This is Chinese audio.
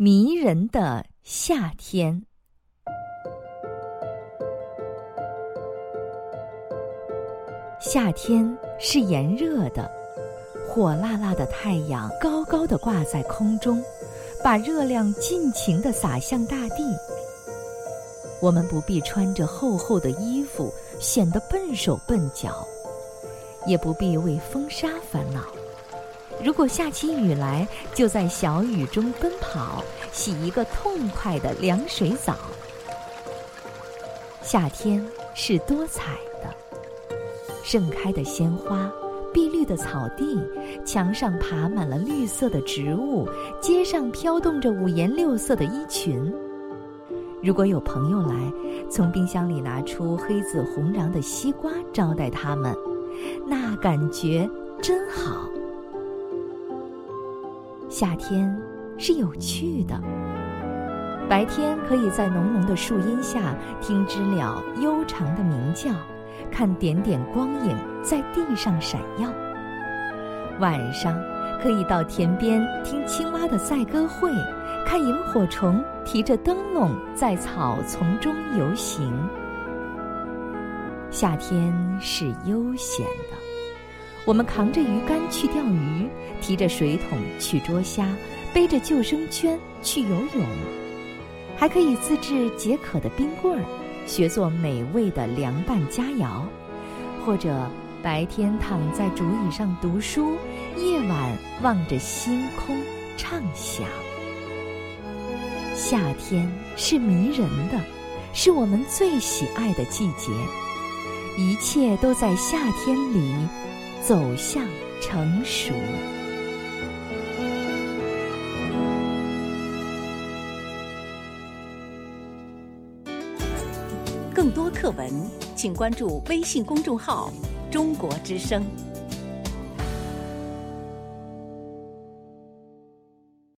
迷人的夏天，夏天是炎热的，火辣辣的太阳高高的挂在空中，把热量尽情的洒向大地。我们不必穿着厚厚的衣服，显得笨手笨脚，也不必为风沙烦恼。如果下起雨来，就在小雨中奔跑，洗一个痛快的凉水澡。夏天是多彩的，盛开的鲜花，碧绿的草地，墙上爬满了绿色的植物，街上飘动着五颜六色的衣裙。如果有朋友来，从冰箱里拿出黑紫红瓤的西瓜招待他们，那感觉真好。夏天是有趣的。白天可以在浓浓的树荫下听知了悠长的鸣叫，看点点光影在地上闪耀；晚上可以到田边听青蛙的赛歌会，看萤火虫提着灯笼在草丛中游行。夏天是悠闲的。我们扛着鱼竿去钓鱼，提着水桶去捉虾，背着救生圈去游泳，还可以自制解渴的冰棍儿，学做美味的凉拌佳肴，或者白天躺在竹椅上读书，夜晚望着星空畅想。夏天是迷人的，是我们最喜爱的季节，一切都在夏天里。走向成熟。更多课文，请关注微信公众号“中国之声”。